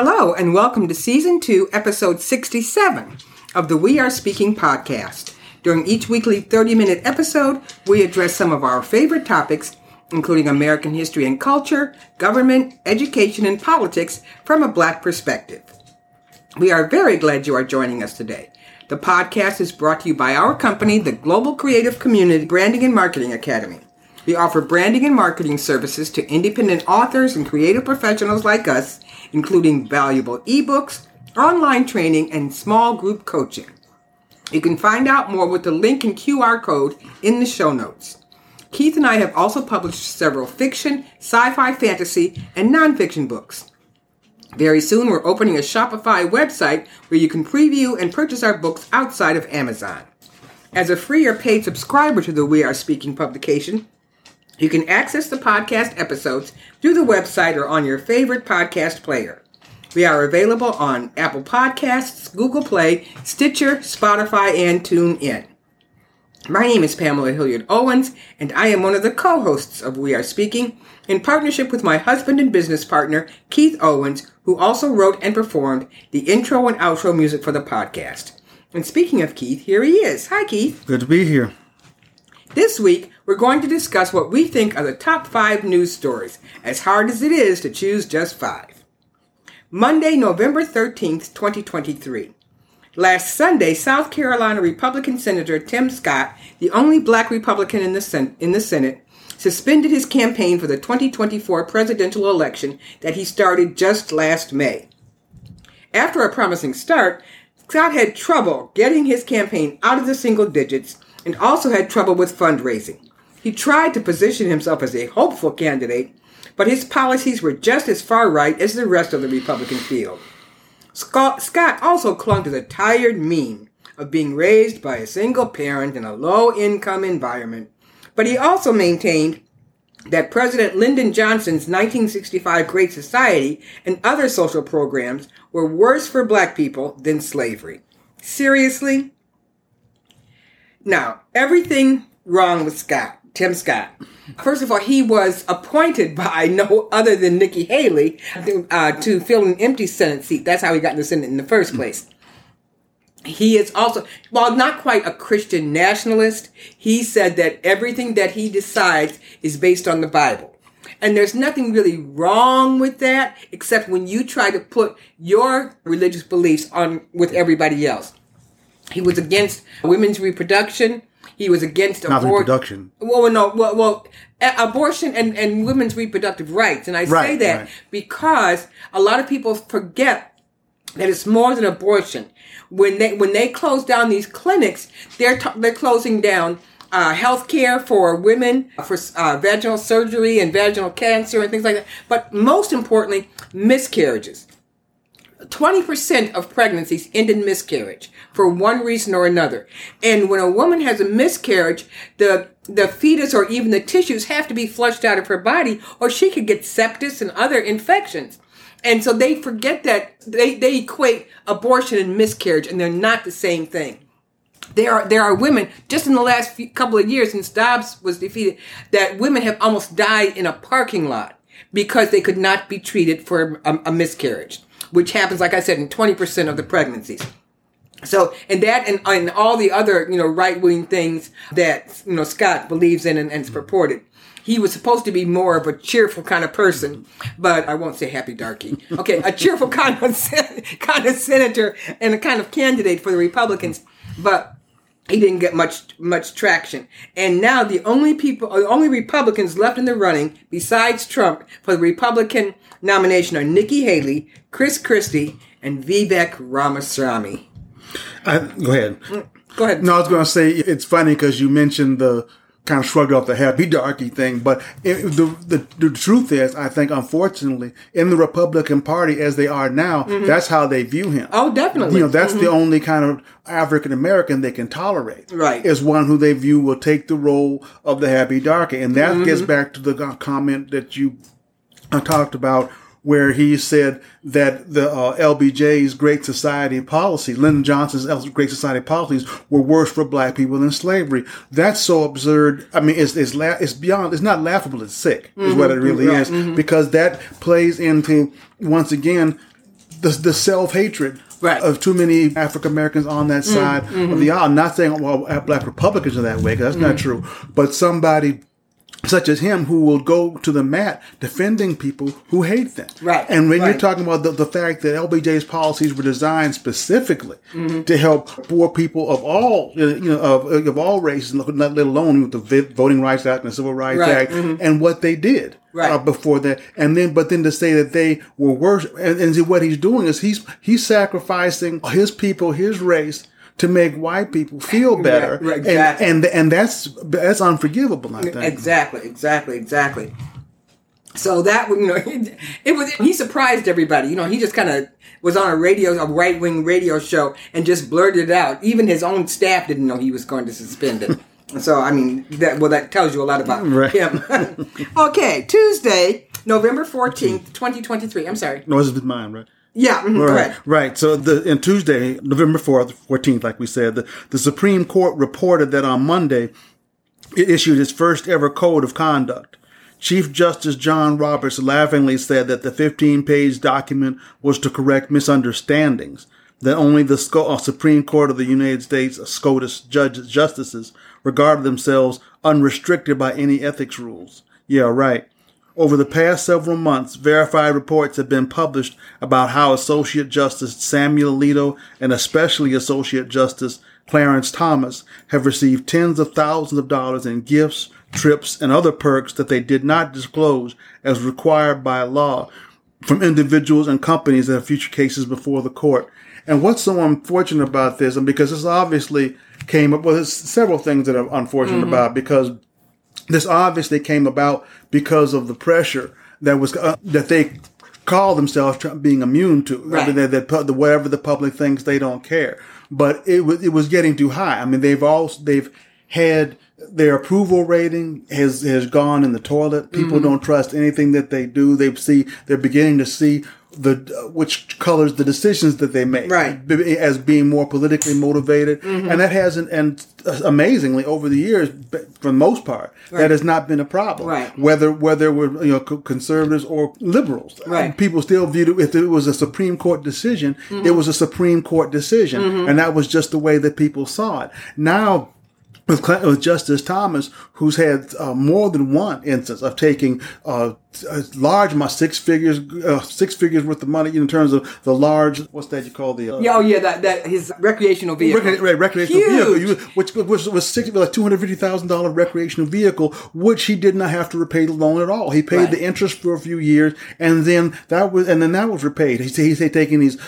Hello, and welcome to Season 2, Episode 67 of the We Are Speaking podcast. During each weekly 30 minute episode, we address some of our favorite topics, including American history and culture, government, education, and politics from a Black perspective. We are very glad you are joining us today. The podcast is brought to you by our company, the Global Creative Community Branding and Marketing Academy. We offer branding and marketing services to independent authors and creative professionals like us, including valuable ebooks, online training, and small group coaching. You can find out more with the link and QR code in the show notes. Keith and I have also published several fiction, sci fi, fantasy, and nonfiction books. Very soon, we're opening a Shopify website where you can preview and purchase our books outside of Amazon. As a free or paid subscriber to the We Are Speaking publication, you can access the podcast episodes through the website or on your favorite podcast player. We are available on Apple Podcasts, Google Play, Stitcher, Spotify, and TuneIn. My name is Pamela Hilliard Owens, and I am one of the co hosts of We Are Speaking in partnership with my husband and business partner, Keith Owens, who also wrote and performed the intro and outro music for the podcast. And speaking of Keith, here he is. Hi, Keith. Good to be here. This week, we're going to discuss what we think are the top five news stories, as hard as it is to choose just five. Monday, November 13th, 2023. Last Sunday, South Carolina Republican Senator Tim Scott, the only black Republican in the, Sen- in the Senate, suspended his campaign for the 2024 presidential election that he started just last May. After a promising start, Scott had trouble getting his campaign out of the single digits and also had trouble with fundraising. He tried to position himself as a hopeful candidate, but his policies were just as far right as the rest of the Republican field. Scott also clung to the tired meme of being raised by a single parent in a low income environment, but he also maintained that President Lyndon Johnson's 1965 Great Society and other social programs were worse for black people than slavery. Seriously? Now, everything wrong with Scott, Tim Scott. First of all, he was appointed by no other than Nikki Haley uh, to fill an empty Senate seat. That's how he got in the Senate in the first place. He is also, while not quite a Christian nationalist, he said that everything that he decides is based on the Bible. And there's nothing really wrong with that, except when you try to put your religious beliefs on with everybody else. He was against women's reproduction. He was against Not abor- reproduction. Well, no, well, well, abortion and, and women's reproductive rights. And I right, say that right. because a lot of people forget that it's more than abortion. When they when they close down these clinics, they're t- they're closing down uh, health care for women for uh, vaginal surgery and vaginal cancer and things like that. But most importantly, miscarriages. 20% of pregnancies end in miscarriage for one reason or another. And when a woman has a miscarriage, the the fetus or even the tissues have to be flushed out of her body or she could get sepsis and other infections. And so they forget that they, they equate abortion and miscarriage and they're not the same thing. There are, there are women just in the last few, couple of years since Dobbs was defeated that women have almost died in a parking lot because they could not be treated for a, a miscarriage which happens, like I said, in 20% of the pregnancies. So, and that and, and all the other, you know, right wing things that, you know, Scott believes in and, and is purported. He was supposed to be more of a cheerful kind of person, but I won't say happy darky. Okay, a cheerful kind of, kind of senator and a kind of candidate for the Republicans, but he didn't get much much traction. And now the only people, the only Republicans left in the running besides Trump for the Republican nomination are Nikki Haley, Chris Christie, and Vivek Ramaswamy. I, go ahead. Mm, go ahead. No, I was going to say it's funny because you mentioned the kind of shrugged off the happy darky thing. But it, the, the, the truth is, I think, unfortunately, in the Republican Party as they are now, mm-hmm. that's how they view him. Oh, definitely. You know, that's mm-hmm. the only kind of African American they can tolerate. Right. Is one who they view will take the role of the happy darky, and that mm-hmm. gets back to the comment that you uh, talked about where he said that the uh, LBJ's Great Society policy, Lyndon Johnson's Great Society policies, were worse for black people than slavery. That's so absurd. I mean, it's it's, la- it's beyond. It's not laughable. It's sick. Mm-hmm. Is what it really right. is mm-hmm. because that plays into once again the, the self hatred right. of too many African Americans on that side mm-hmm. of the aisle. I'm not saying well, black Republicans are that way because that's mm-hmm. not true, but somebody such as him who will go to the mat defending people who hate them. Right. And when right. you're talking about the, the fact that LBJ's policies were designed specifically mm-hmm. to help poor people of all, you know, of, of all races, let alone with the Voting Rights Act and the Civil Rights right. Act mm-hmm. and what they did. Right. Uh, before that, and then, but then to say that they were worse, and, and what he's doing is he's he's sacrificing his people, his race, to make white people feel better. Right, right, exactly. and, and and that's that's unforgivable. I think exactly, exactly, exactly. So that you know, it, it was he surprised everybody. You know, he just kind of was on a radio, a right wing radio show, and just blurted it out. Even his own staff didn't know he was going to suspend it. so I mean, that well, that tells you a lot about right. him. okay, Tuesday, November fourteenth, twenty twenty three. I'm sorry. No, this is mine, right? Yeah, mm-hmm, right, right. So the in Tuesday, November fourth, fourteenth, like we said, the, the Supreme Court reported that on Monday it issued its first ever code of conduct. Chief Justice John Roberts laughingly said that the 15 page document was to correct misunderstandings, that only the uh, Supreme Court of the United States SCOTUS judges, justices regarded themselves unrestricted by any ethics rules. Yeah, right. Over the past several months, verified reports have been published about how Associate Justice Samuel Alito and especially Associate Justice Clarence Thomas have received tens of thousands of dollars in gifts, trips, and other perks that they did not disclose as required by law from individuals and companies in future cases before the court. And what's so unfortunate about this, and because this obviously came up, well, there's several things that are unfortunate mm-hmm. about because this obviously came about because of the pressure that was uh, that they call themselves being immune to. Right. That, whatever the public thinks, they don't care. But it was it was getting too high. I mean, they've all they've had their approval rating has has gone in the toilet. People mm-hmm. don't trust anything that they do. They see they're beginning to see the which colors the decisions that they make. Right. As being more politically motivated. Mm-hmm. and that hasn't and amazingly over the years for the most part right. that has not been a problem. Right. Whether whether we're you know conservatives or liberals. Right. People still viewed it if it was a supreme court decision mm-hmm. it was a supreme court decision. Mm-hmm. and that was just the way that people saw it. Now with, with Justice Thomas, who's had uh, more than one instance of taking uh, large my six figures, uh, six figures worth of money in terms of the large. What's that you call the? Uh, yeah, oh yeah, that that his recreational vehicle, rec- recreational Huge. vehicle, which was was six like two hundred fifty thousand dollar recreational vehicle, which he did not have to repay the loan at all. He paid right. the interest for a few years, and then that was and then that was repaid. He said he's taking these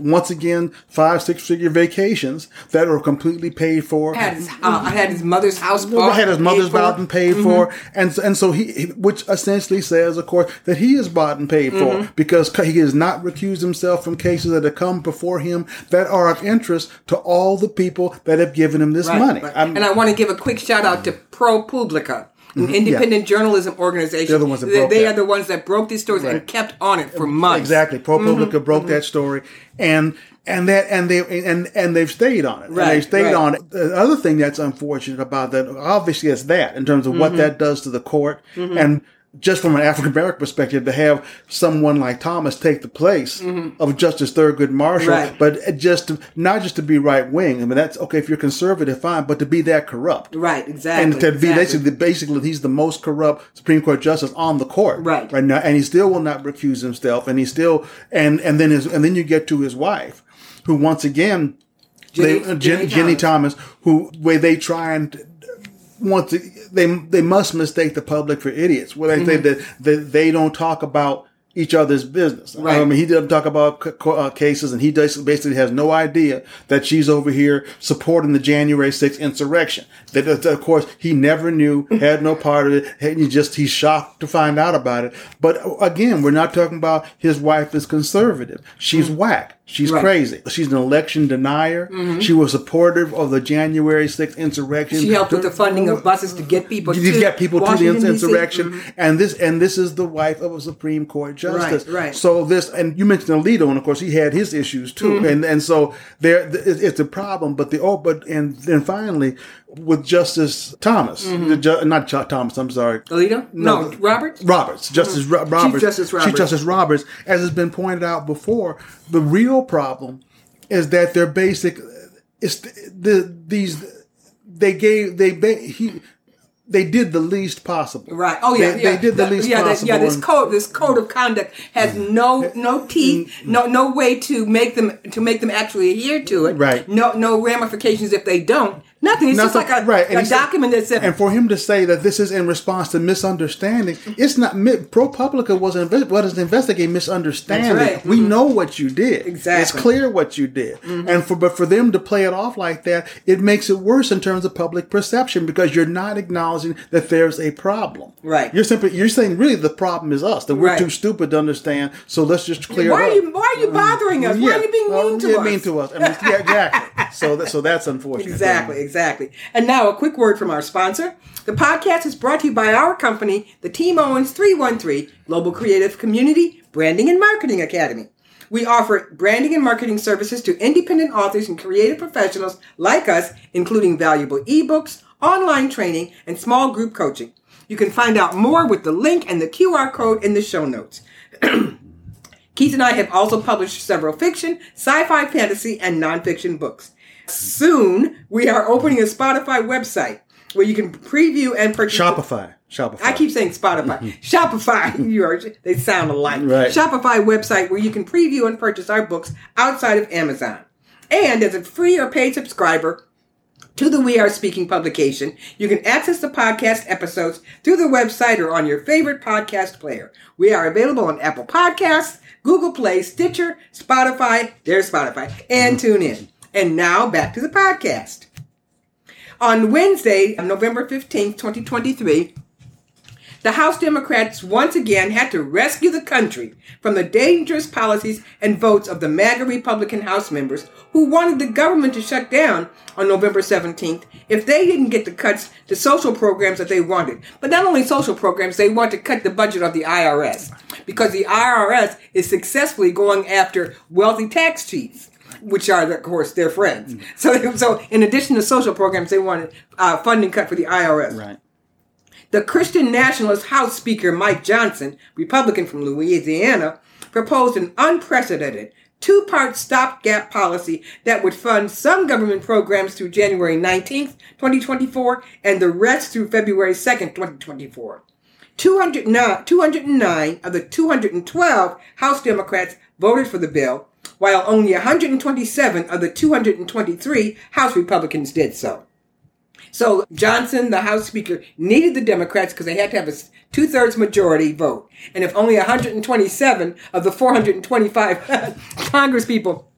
once again five six figure vacations that are completely paid for. Had his, uh, had his mother's house bought, I had his mother's house and paid mm-hmm. for, and and so he, which essentially says, of course, that he is bought and paid mm-hmm. for because he has not recused himself from cases that have come before him that are of interest to all the people that have given him this right, money. Right. And I want to give a quick shout out to ProPublica an mm-hmm. independent yeah. journalism organization. They're the ones that They, are the ones that broke these stories right. and kept on it for months. Exactly. ProPublica mm-hmm. broke mm-hmm. that story, and and that and they and and they've stayed on it. Right. And they've stayed right. on it. The other thing that's unfortunate about that, obviously, is that in terms of what mm-hmm. that does to the court mm-hmm. and just from an African American perspective, to have someone like Thomas take the place mm-hmm. of Justice Thurgood Marshall, right. but just to, not just to be right wing. I mean, that's okay if you're conservative, fine, but to be that corrupt, right? Exactly, and to exactly. be basically, basically, he's the most corrupt Supreme Court justice on the court, right? Right now, and he still will not recuse himself, and he still, and and then his, and then you get to his wife, who once again. Ginni, they, Ginni, Ginni Thomas. Thomas, who where they try and want to they they must mistake the public for idiots. Where they mm-hmm. say that, that they don't talk about each other's business. Right. I mean, he doesn't talk about uh, cases, and he basically has no idea that she's over here supporting the January 6th insurrection. That, of course, he never knew, had no part of it. And he just he's shocked to find out about it. But again, we're not talking about his wife is conservative. She's mm-hmm. whack. She's right. crazy. She's an election denier. Mm-hmm. She was supportive of the January 6th insurrection. She helped with the funding of buses to get people to, to get people Washington, to the insurrection. Mm-hmm. And this and this is the wife of a Supreme Court justice. Right, right. So this and you mentioned Alito, and of course he had his issues too. Mm-hmm. And and so there it's a problem. But the oh, but and then finally with Justice Thomas, mm-hmm. ju- not Ch- Thomas. I'm sorry, Alito. No, no Roberts. Roberts, Justice mm-hmm. Ro- Roberts, Chief Justice Roberts. Chief Justice Roberts, as has been pointed out before. The real problem is that their basic is the these they gave they he they did the least possible. Right. Oh yeah. They, yeah. they did the, the least yeah, possible. Yeah. This code, this code of conduct has no no teeth, no no way to make them to make them actually adhere to it. Right. No no ramifications if they don't. Nothing. It's Nothing, just like a, right. a document that said. And for him to say that this is in response to misunderstanding, it's not. ProPublica was was investigating misunderstanding. Right. We mm-hmm. know what you did. Exactly. It's clear what you did. Mm-hmm. And for but for them to play it off like that, it makes it worse in terms of public perception because you're not acknowledging that there's a problem. Right. You're simply you're saying really the problem is us that we're right. too stupid to understand. So let's just clear. Why are you Why are you bothering us? Yeah. Why are you being well, mean to yeah, us? Mean to us. I mean, yeah, exactly. so that, so that's unfortunate. Exactly. Exactly. And now a quick word from our sponsor. The podcast is brought to you by our company, the Team Owens 313 Global Creative Community Branding and Marketing Academy. We offer branding and marketing services to independent authors and creative professionals like us, including valuable ebooks, online training, and small group coaching. You can find out more with the link and the QR code in the show notes. Keith and I have also published several fiction, sci fi, fantasy, and nonfiction books. Soon, we are opening a Spotify website where you can preview and purchase. Shopify. Shopify. I keep saying Spotify. Shopify. You are, they sound alike. Right. Shopify website where you can preview and purchase our books outside of Amazon. And as a free or paid subscriber to the We Are Speaking publication, you can access the podcast episodes through the website or on your favorite podcast player. We are available on Apple Podcasts, Google Play, Stitcher, Spotify, there's Spotify, and mm-hmm. TuneIn. And now back to the podcast. On Wednesday, November 15th, 2023, the House Democrats once again had to rescue the country from the dangerous policies and votes of the MAGA Republican House members who wanted the government to shut down on November 17th if they didn't get the cuts to social programs that they wanted. But not only social programs, they want to cut the budget of the IRS because the IRS is successfully going after wealthy tax cheats which are, of course, their friends. Mm. So, so in addition to social programs, they wanted uh, funding cut for the IRS. Right. The Christian Nationalist House Speaker Mike Johnson, Republican from Louisiana, proposed an unprecedented two part stopgap policy that would fund some government programs through January 19th, 2024, and the rest through February 2nd, 2024. 209, 209 of the 212 House Democrats voted for the bill, while only 127 of the 223 House Republicans did so. So Johnson, the House Speaker, needed the Democrats because they had to have a two thirds majority vote. And if only 127 of the 425 Congress people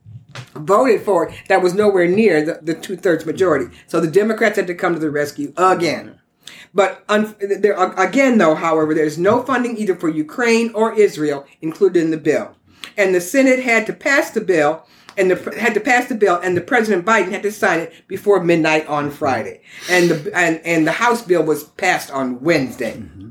voted for it, that was nowhere near the, the two thirds majority. So the Democrats had to come to the rescue again. But un- there, again, though, however, there's no funding either for Ukraine or Israel included in the bill and the Senate had to pass the bill and the, had to pass the bill and the President Biden had to sign it before midnight on Friday. And the, and, and the House bill was passed on Wednesday. Mm-hmm.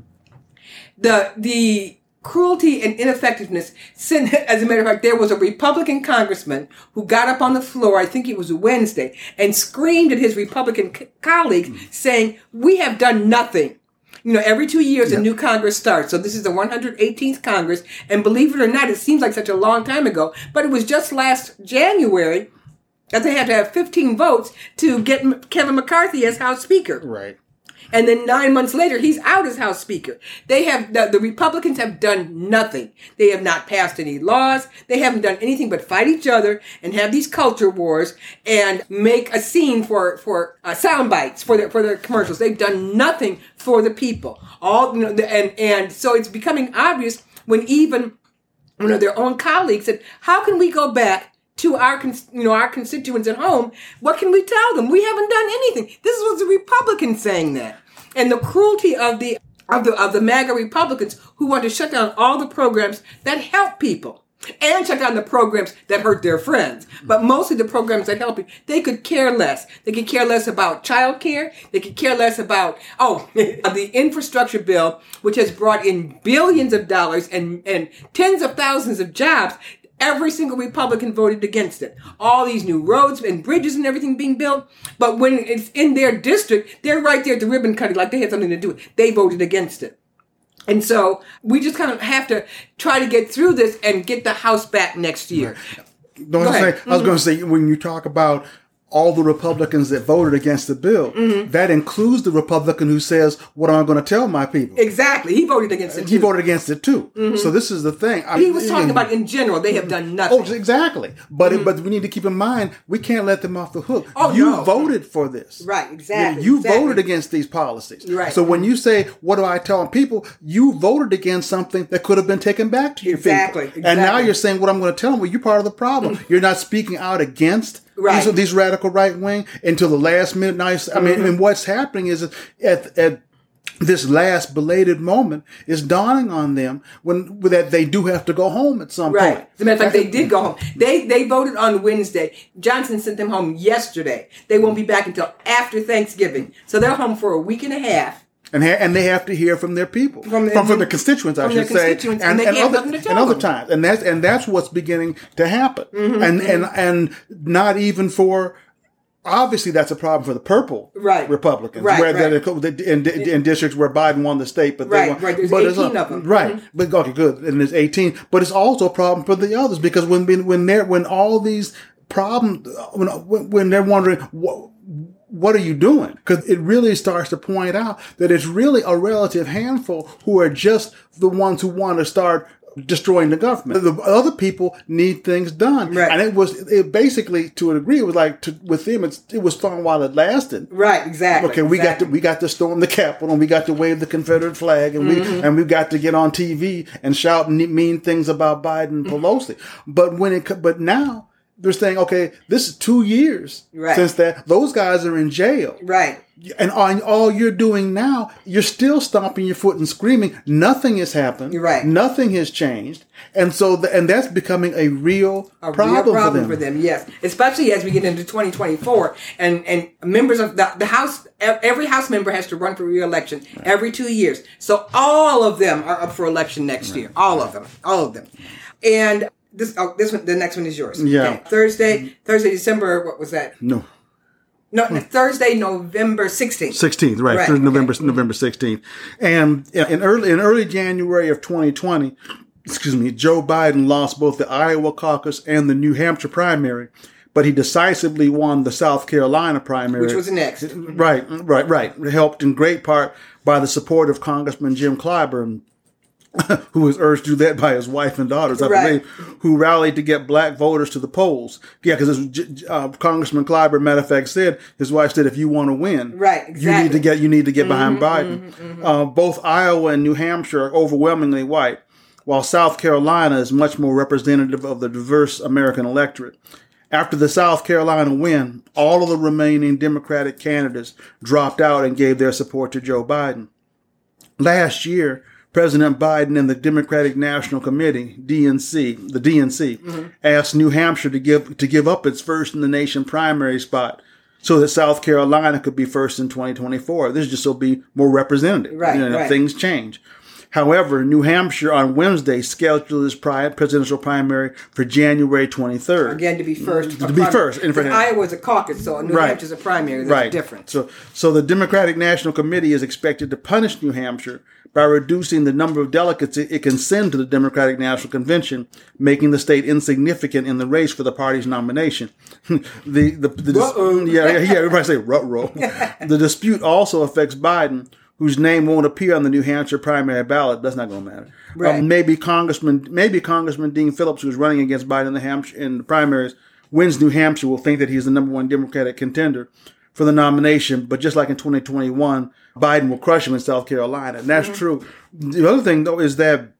The, the cruelty and ineffectiveness, as a matter of fact, there was a Republican congressman who got up on the floor, I think it was Wednesday, and screamed at his Republican c- colleagues mm-hmm. saying, we have done nothing you know, every two years yep. a new Congress starts. So this is the 118th Congress. And believe it or not, it seems like such a long time ago, but it was just last January that they had to have 15 votes to get Kevin McCarthy as House Speaker. Right. And then nine months later, he's out as House Speaker. They have, the, the, Republicans have done nothing. They have not passed any laws. They haven't done anything but fight each other and have these culture wars and make a scene for, for uh, sound bites for their, for their commercials. They've done nothing for the people. All, you know, and, and so it's becoming obvious when even, one of their own colleagues said, how can we go back to our, you know, our constituents at home, what can we tell them? We haven't done anything. This was the Republicans saying that and the cruelty of the of the of the MAGA Republicans who want to shut down all the programs that help people and shut down the programs that hurt their friends. But mostly the programs that help you, they could care less. They could care less about child care. They could care less about, oh, the infrastructure bill, which has brought in billions of dollars and, and tens of thousands of jobs every single Republican voted against it. All these new roads and bridges and everything being built. But when it's in their district, they're right there at the ribbon cutting like they had something to do with it. They voted against it. And so we just kind of have to try to get through this and get the House back next year. Don't say, mm-hmm. I was going to say, when you talk about all the Republicans that voted against the bill. Mm-hmm. That includes the Republican who says, "What am I going to tell my people?" Exactly. He voted against it. He voted against it too. Mm-hmm. So this is the thing. He was talking about in general. They have done nothing. Oh, exactly. But mm-hmm. it, but we need to keep in mind we can't let them off the hook. Oh, you no. voted for this. Right. Exactly. You, exactly. voted against these policies. Right. So when you say, "What do I tell people?" You voted against something that could have been taken back to you. Exactly. Exactly. And now you're saying, "What I'm going to tell them?" Well, you're part of the problem. you're not speaking out against Right. These are these radical right wing until the last minute. Nice. I mean, mm-hmm. and what's happening is at at this last belated moment is dawning on them when that they do have to go home at some right. point. As a matter of fact, they did go home. They they voted on Wednesday. Johnson sent them home yesterday. They won't be back until after Thanksgiving, so they're home for a week and a half and ha- and they have to hear from their people, from, from, from the constituents, I should say, and, and, and other, and other times, and that's and that's what's beginning to happen, mm-hmm, and mm-hmm. and and not even for. Obviously, that's a problem for the purple right. Republicans, right, where right. in, in districts where Biden won the state, but right, they won, right. There's but 18 a, of them, right? Mm-hmm. But okay, good, and there's 18, but it's also a problem for the others because when when they're when all these problems when when they're wondering what what are you doing? Because it really starts to point out that it's really a relative handful who are just the ones who want to start destroying the government. The other people need things done, right. and it was it basically to a degree. It was like to, with them, it's, it was fun while it lasted. Right, exactly. Okay, we exactly. got to we got to storm the Capitol, and we got to wave the Confederate flag, and mm-hmm. we and we got to get on TV and shout mean things about Biden and Pelosi. but when it but now they're saying, okay, this is two years right. since that. Those guys are in jail. Right. And all, all, you're doing now, you're still stomping your foot and screaming. Nothing has happened. Right. Nothing has changed. And so, the, and that's becoming a real a problem, real problem for, them. for them. Yes. Especially as we get into 2024 and, and members of the, the House, every House member has to run for reelection right. every two years. So all of them are up for election next right. year. All of them. All of them. And this oh this one the next one is yours. Yeah. Okay. Thursday Thursday December what was that? No. No, Thursday, November sixteenth. Sixteenth, right? right. November okay. November sixteenth, and in early in early January of 2020, excuse me, Joe Biden lost both the Iowa caucus and the New Hampshire primary, but he decisively won the South Carolina primary, which was next. Right, right, right. Helped in great part by the support of Congressman Jim Clyburn who was urged to do that by his wife and daughters, I right. believe, who rallied to get black voters to the polls. Yeah, because uh, Congressman Clyburn, matter of fact, said his wife said, if you want to win, right, exactly. you need to get you need to get behind mm-hmm, Biden. Mm-hmm, mm-hmm. Uh, both Iowa and New Hampshire are overwhelmingly white, while South Carolina is much more representative of the diverse American electorate. After the South Carolina win, all of the remaining Democratic candidates dropped out and gave their support to Joe Biden. Last year, President Biden and the Democratic National Committee, DNC, the DNC, mm-hmm. asked New Hampshire to give to give up its first in the nation primary spot so that South Carolina could be first in 2024. This just will be more representative. Right, you know, right. Things change. However, New Hampshire on Wednesday scheduled its presidential primary for January 23rd. Again, to be first. To be first. In Iowa's a caucus, so New right. Hampshire's a primary. There's right. a difference. So, so the Democratic National Committee is expected to punish New Hampshire by reducing the number of delegates it can send to the Democratic National Convention, making the state insignificant in the race for the party's nomination. the the, the yeah, yeah yeah everybody say rut roll. the dispute also affects Biden, whose name won't appear on the New Hampshire primary ballot. That's not going to matter. Right. Um, maybe Congressman maybe Congressman Dean Phillips, who's running against Biden in the Hampshire in the primaries, wins New Hampshire, will think that he's the number one Democratic contender for the nomination. But just like in 2021, Biden will crush him in South Carolina. And that's mm-hmm. true. The other thing, though, is that,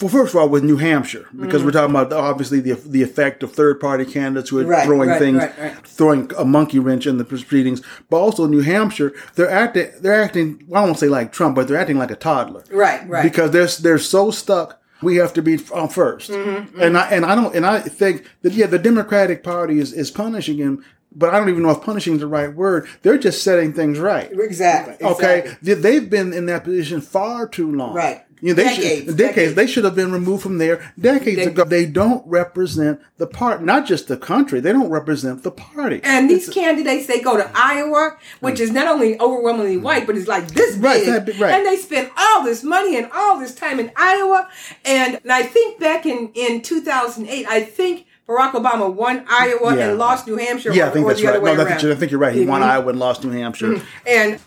well, first of all, with New Hampshire, because mm-hmm. we're talking about obviously the the effect of third party candidates who are right, throwing right, things, right, throwing a monkey wrench in the proceedings, but also New Hampshire, they're acting, they're acting. Well, I won't say like Trump, but they're acting like a toddler, right? Right. Because they're they're so stuck we have to be on 1st mm-hmm, and I and I don't and I think that yeah, the Democratic Party is, is punishing him but I don't even know if punishing is the right word. They're just setting things right. Exactly. Okay. exactly. They've been in that position far too long. Right. You know, they Decades, should, decades. decades. They should have been removed from there decades They- ago. They don't represent the part, not just the country. They don't represent the party. And these candidates, they go to Iowa, which is not only overwhelmingly mm. white, but it's like this big. Right, that right. And they spend all this money and all this time in Iowa. And, and I think back in, in 2008, I think Barack Obama won Iowa Yeah. and lost New Hampshire. yeah, or, I think that's right. No, I think, I think you're right. He won Mhm. Iowa and lost New Hampshire. And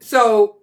so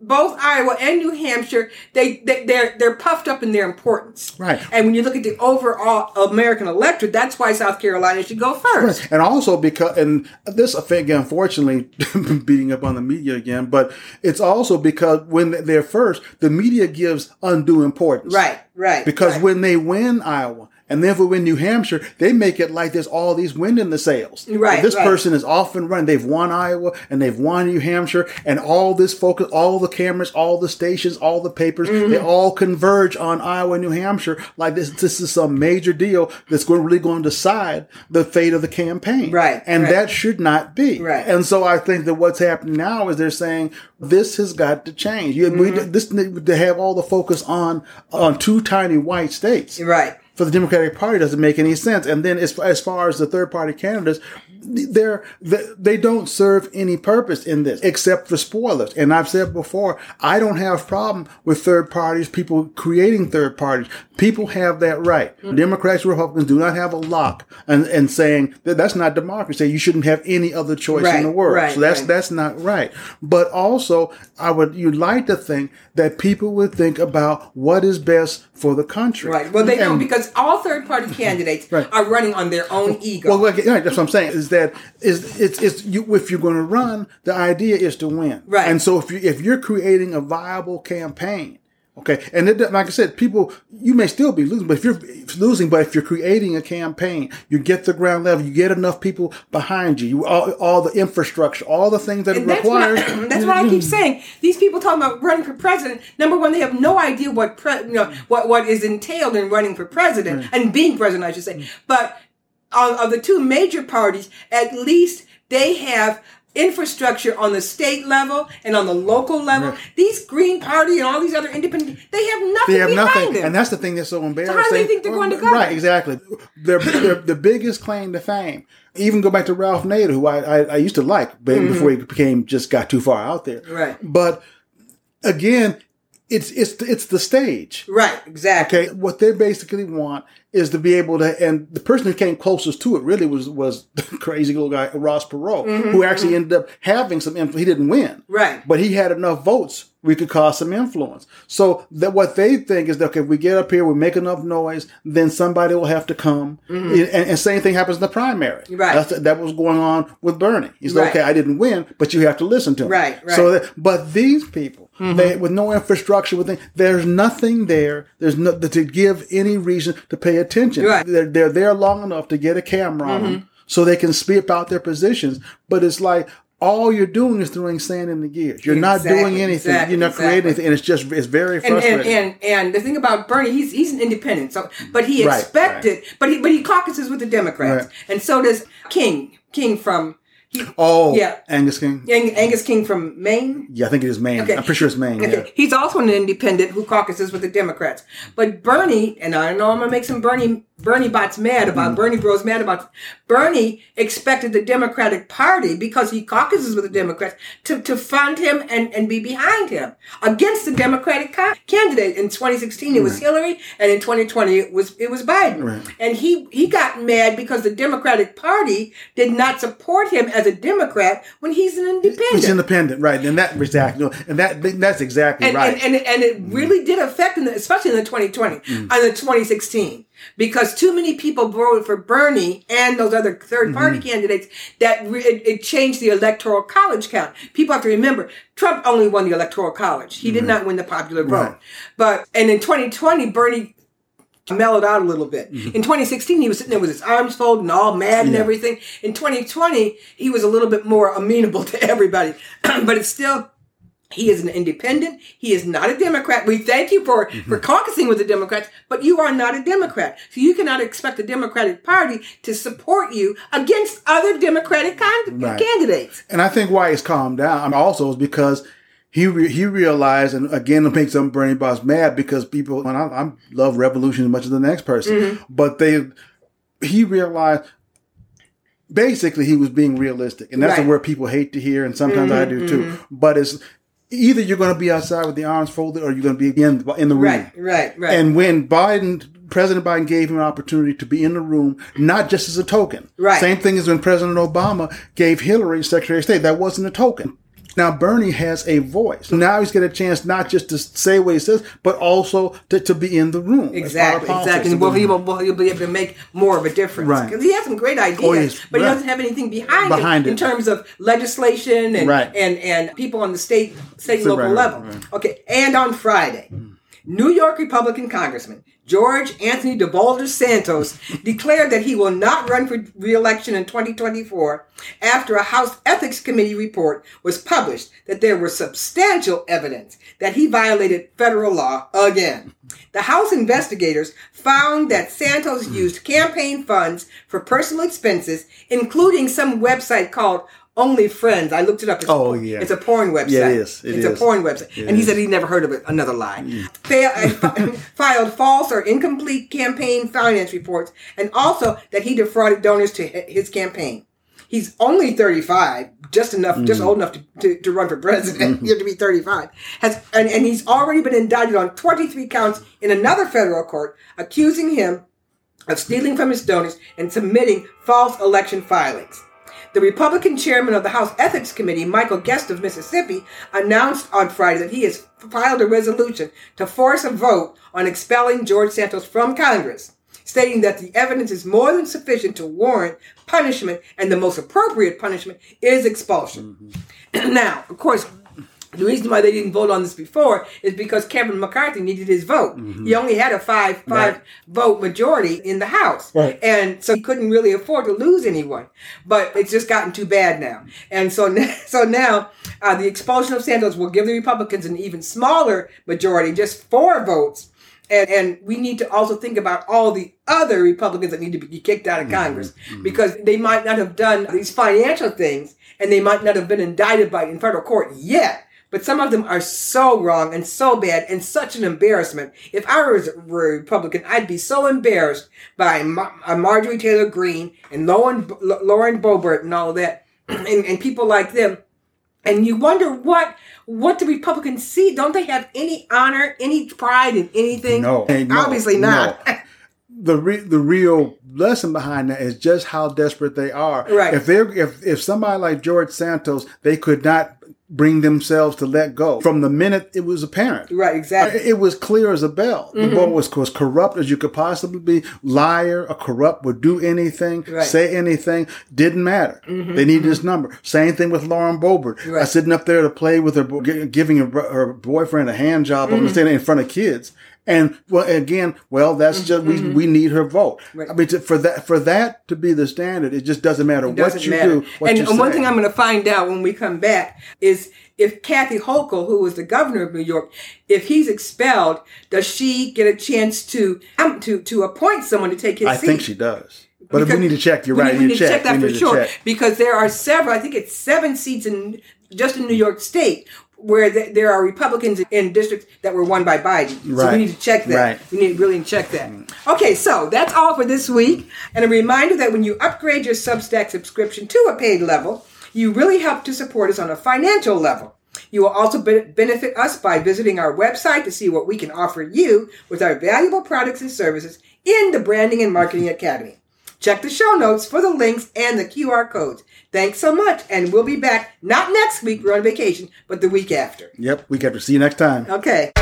both Iowa and New Hampshire, they, they they're they're puffed up in their importance. Right. And when you look at the overall American electorate, that's why South Carolina should go first. And also because, and this again, unfortunately, beating up on the media again, but it's also because when they're first, the media gives undue importance. Right, right. Because right. when they win Iowa, and then if we win New Hampshire, they make it like there's all these wind in the sails. Right, This right. person is off and running. They've won Iowa and they've won New Hampshire, and all this focus, all the cameras, all the stations, all the papers, Mm-hmm. they all converge on Iowa and New Hampshire. Like this, this is some major deal that's going really going to decide the fate of the campaign. Right, And right. that should not be. Right. And so I think that what's happening now is they're saying this has got to change. You, we, Mm-hmm. this to have all the focus on on two tiny white states right. For the Democratic Party doesn't make any sense. And then as, as far as the third party candidates, they're, they, they don't serve any purpose in this except for spoilers. And I've said before, I don't have a problem with third parties, people creating third parties. People have that right. Mm-hmm. Democrats, Republicans do not have a lock and, and saying that that's not democracy. You shouldn't have any other choice Right, in the world. right, so that's, right. that's not right. But also, I would, you'd like to think that people would think about what is best for the country. Right. Well, they don't And- because all third party mm-hmm. candidates Right. are running on their own ego. well, right, that's what I'm saying. Is that is it's it's you if you're going to run, the idea is to win. Right. And so if you if you're creating a viable campaign, okay, and it, like I said, people you may still be losing, but if you're losing, but if you're creating a campaign, you get the ground level, you get enough people behind you, you all, all the infrastructure, all the things that And it that's what. I, that's what I keep saying. These people talking about running for president. Number one, they have no idea what pre, you know what what is entailed in running for president and being president, I should say. But of, of the two major parties, at least they have infrastructure on the state level and on the local level. These Green Party and all these other independent, they have nothing They have behind nothing, them. and that's the thing that's so embarrassing. how do they think they're going to govern? Right, exactly. Their, their the biggest claim to fame. Even go back to Ralph Nader, who I, I, I used to like, but before he became just got too far out there. Mm-hmm. Right. But again, it's it's it's the stage. right, exactly. Okay, what they basically want is to be able to, and the person who came closest to it really was was the crazy little guy Ross Perot, who actually ended up having some. Influence. He didn't win, Mm-hmm, Right. But he had enough votes we could cause some influence. So that what they think is that okay, if we get up here, we make enough noise, then somebody will have to come. And, and same thing happens in the primary. Mm-hmm. Right. That's, that was going on with Bernie. He's Right. like, okay, I didn't win, but you have to listen to him. Right, right. Mm-hmm. So that, but these people, they with no infrastructure, with any- there's nothing there. There's no to give any reason to pay attention. Right. Mm-hmm. They're, they're there long enough to get a camera on them so they can speak out their positions. But it's like all you're doing is throwing sand in the gears. You're not doing anything. exactly, you're not creating anything, and it's just it's very and, frustrating. and and and the thing about Bernie, he's he's an independent. So, but he Right, expected, but he but he caucuses with the Democrats, Right. and so does King King from he, oh, yeah. Angus King. Ang- Angus King from Maine. Yeah, I think it is Maine. Okay. I'm pretty sure it's Maine. Okay. Yeah. He's also an independent who caucuses with the Democrats. But Bernie, and I don't know I'm gonna make some Bernie Bernie bots mad Mm-hmm. about mm. Bernie Bros mad about Bernie expected the Democratic Party because he caucuses with the Democrats to, to fund him and, and be behind him against the Democratic ca- candidate. In 2016 it was Hillary, and in 2020 it was it was Biden. Right. And he he got mad because the Democratic Party did not support him as a Democrat when he's an independent. He's independent, right? And that exactly, and that that's exactly and, right. and, and, and it mm. really did affect, in the, especially in the 2020 and mm. uh, the 2016, because too many people voted for Bernie and those other third party candidates that re- it, it changed the electoral college count. People have to remember Trump only won the electoral college. He did not win the popular vote. Right. But, and in 2020, Bernie mellowed out a little bit. Mm-hmm. In 2016, he was sitting there with his arms folded and all mad and everything. In 2020, he was a little bit more amenable to everybody, but it's still He is an independent. He is not a Democrat. We thank you for, mm-hmm. for caucusing with the Democrats, but you are not a Democrat. So you cannot expect the Democratic Party to support you against other Democratic con- right. candidates. And I think why he's calmed down also is because he re- he realized, and again, it makes some Bernie Bros mad because people, and I, I love revolution as much as the next person, mm-hmm. but they, he realized basically he was being realistic, and that's right. word people hate to hear, and sometimes mm-hmm, I do too. Mm-hmm. But it's either you're going to be outside with the arms folded or you're going to be in, in the room. Right, right, right. And when Biden, President Biden gave him an opportunity to be in the room, not just as a token. Right. Same thing as when President Obama gave Hillary Secretary of State. That wasn't a token. Now Bernie has a voice. Now he's got a chance not just to say what he says, but also to, to be in the room. Exactly, exactly. Well, he will, he'll be able to make more of a difference. Right. Because he has some great ideas, oh, yes. but right. he doesn't have anything behind, behind it, it, in terms of legislation and, right. and, and people on the state, state and local level. Okay. And on Friday, mm. New York Republican Congressman George Anthony DeVolder Santos declared that he will not run for re-election in 2024 after a House Ethics Committee report was published that there was substantial evidence that he violated federal law again. The House investigators found that Santos used campaign funds for personal expenses, including some website called only Friends. I looked it up. It's oh, a, yeah. It's a porn website. Yeah, it is. It it's is. a porn website. It and he said he never heard of it. Another lie. Mm. filed false or incomplete campaign finance reports and also that he defrauded donors to his campaign. He's only 35, just enough, mm. just old enough to, to, to run for president. Mm-hmm. You have to be 35. Has, and, and he's already been indicted on 23 counts in another federal court accusing him of stealing from his donors and submitting false election filings. The Republican chairman of the House Ethics Committee, Michael Guest of Mississippi, announced on Friday that he has filed a resolution to force a vote on expelling George Santos from Congress, stating that the evidence is more than sufficient to warrant punishment and the most appropriate punishment is expulsion. Mm-hmm. now, of course, the reason why they didn't vote on this before is because Kevin McCarthy needed his vote. Mm-hmm. He only had a five five right. vote majority in the House, right. and so he couldn't really afford to lose anyone. But it's just gotten too bad now, and so so now uh, the expulsion of Santos will give the Republicans an even smaller majority, just four votes. And, and we need to also think about all the other Republicans that need to be kicked out of mm-hmm. Congress mm-hmm. because they might not have done these financial things and they might not have been indicted by in federal court yet but some of them are so wrong and so bad and such an embarrassment. If I was a Republican, I'd be so embarrassed by uh, Marjorie Taylor Greene and Lauren, Lauren Boebert and all that, and, and people like them. And you wonder what what the Republicans see. Don't they have any honor, any pride in anything? No, no obviously not. No. the re- the real lesson behind that is just how desperate they are. Right. If they if if somebody like George Santos, they could not bring themselves to let go from the minute it was apparent. Right, exactly. It was clear as a bell. Mm-hmm. The boy was, was corrupt as you could possibly be. Liar, a corrupt, would do anything, right. say anything, didn't matter. Mm-hmm. They needed mm-hmm. his number. Same thing with Lauren Boebert. Right. Uh, sitting up there to play with her, giving her, her boyfriend a hand job mm-hmm. in front of kids. And well, again, well, that's just we, mm-hmm. we need her vote. Right. I mean, to, for that for that to be the standard, it just doesn't matter doesn't what you matter. do. What and one thing I'm going to find out when we come back is if Kathy Hochul, who is the governor of New York, if he's expelled, does she get a chance to um, to to appoint someone to take his I seat? I think she does. But because we need to check. You're right. We need, to check, check that for sure because there are several. I think it's seven seats in just in New York State where the, there are Republicans in districts that were won by Biden. Right. So we need to check that. Right. We need to really check that. Okay, so that's all for this week. And a reminder that when you upgrade your Substack subscription to a paid level, you really help to support us on a financial level. You will also benefit us by visiting our website to see what we can offer you with our valuable products and services in the Branding and Marketing Academy. Check the show notes for the links and the QR codes. Thanks so much, and we'll be back not next week, we're on vacation, but the week after. Yep, week after. See you next time. Okay.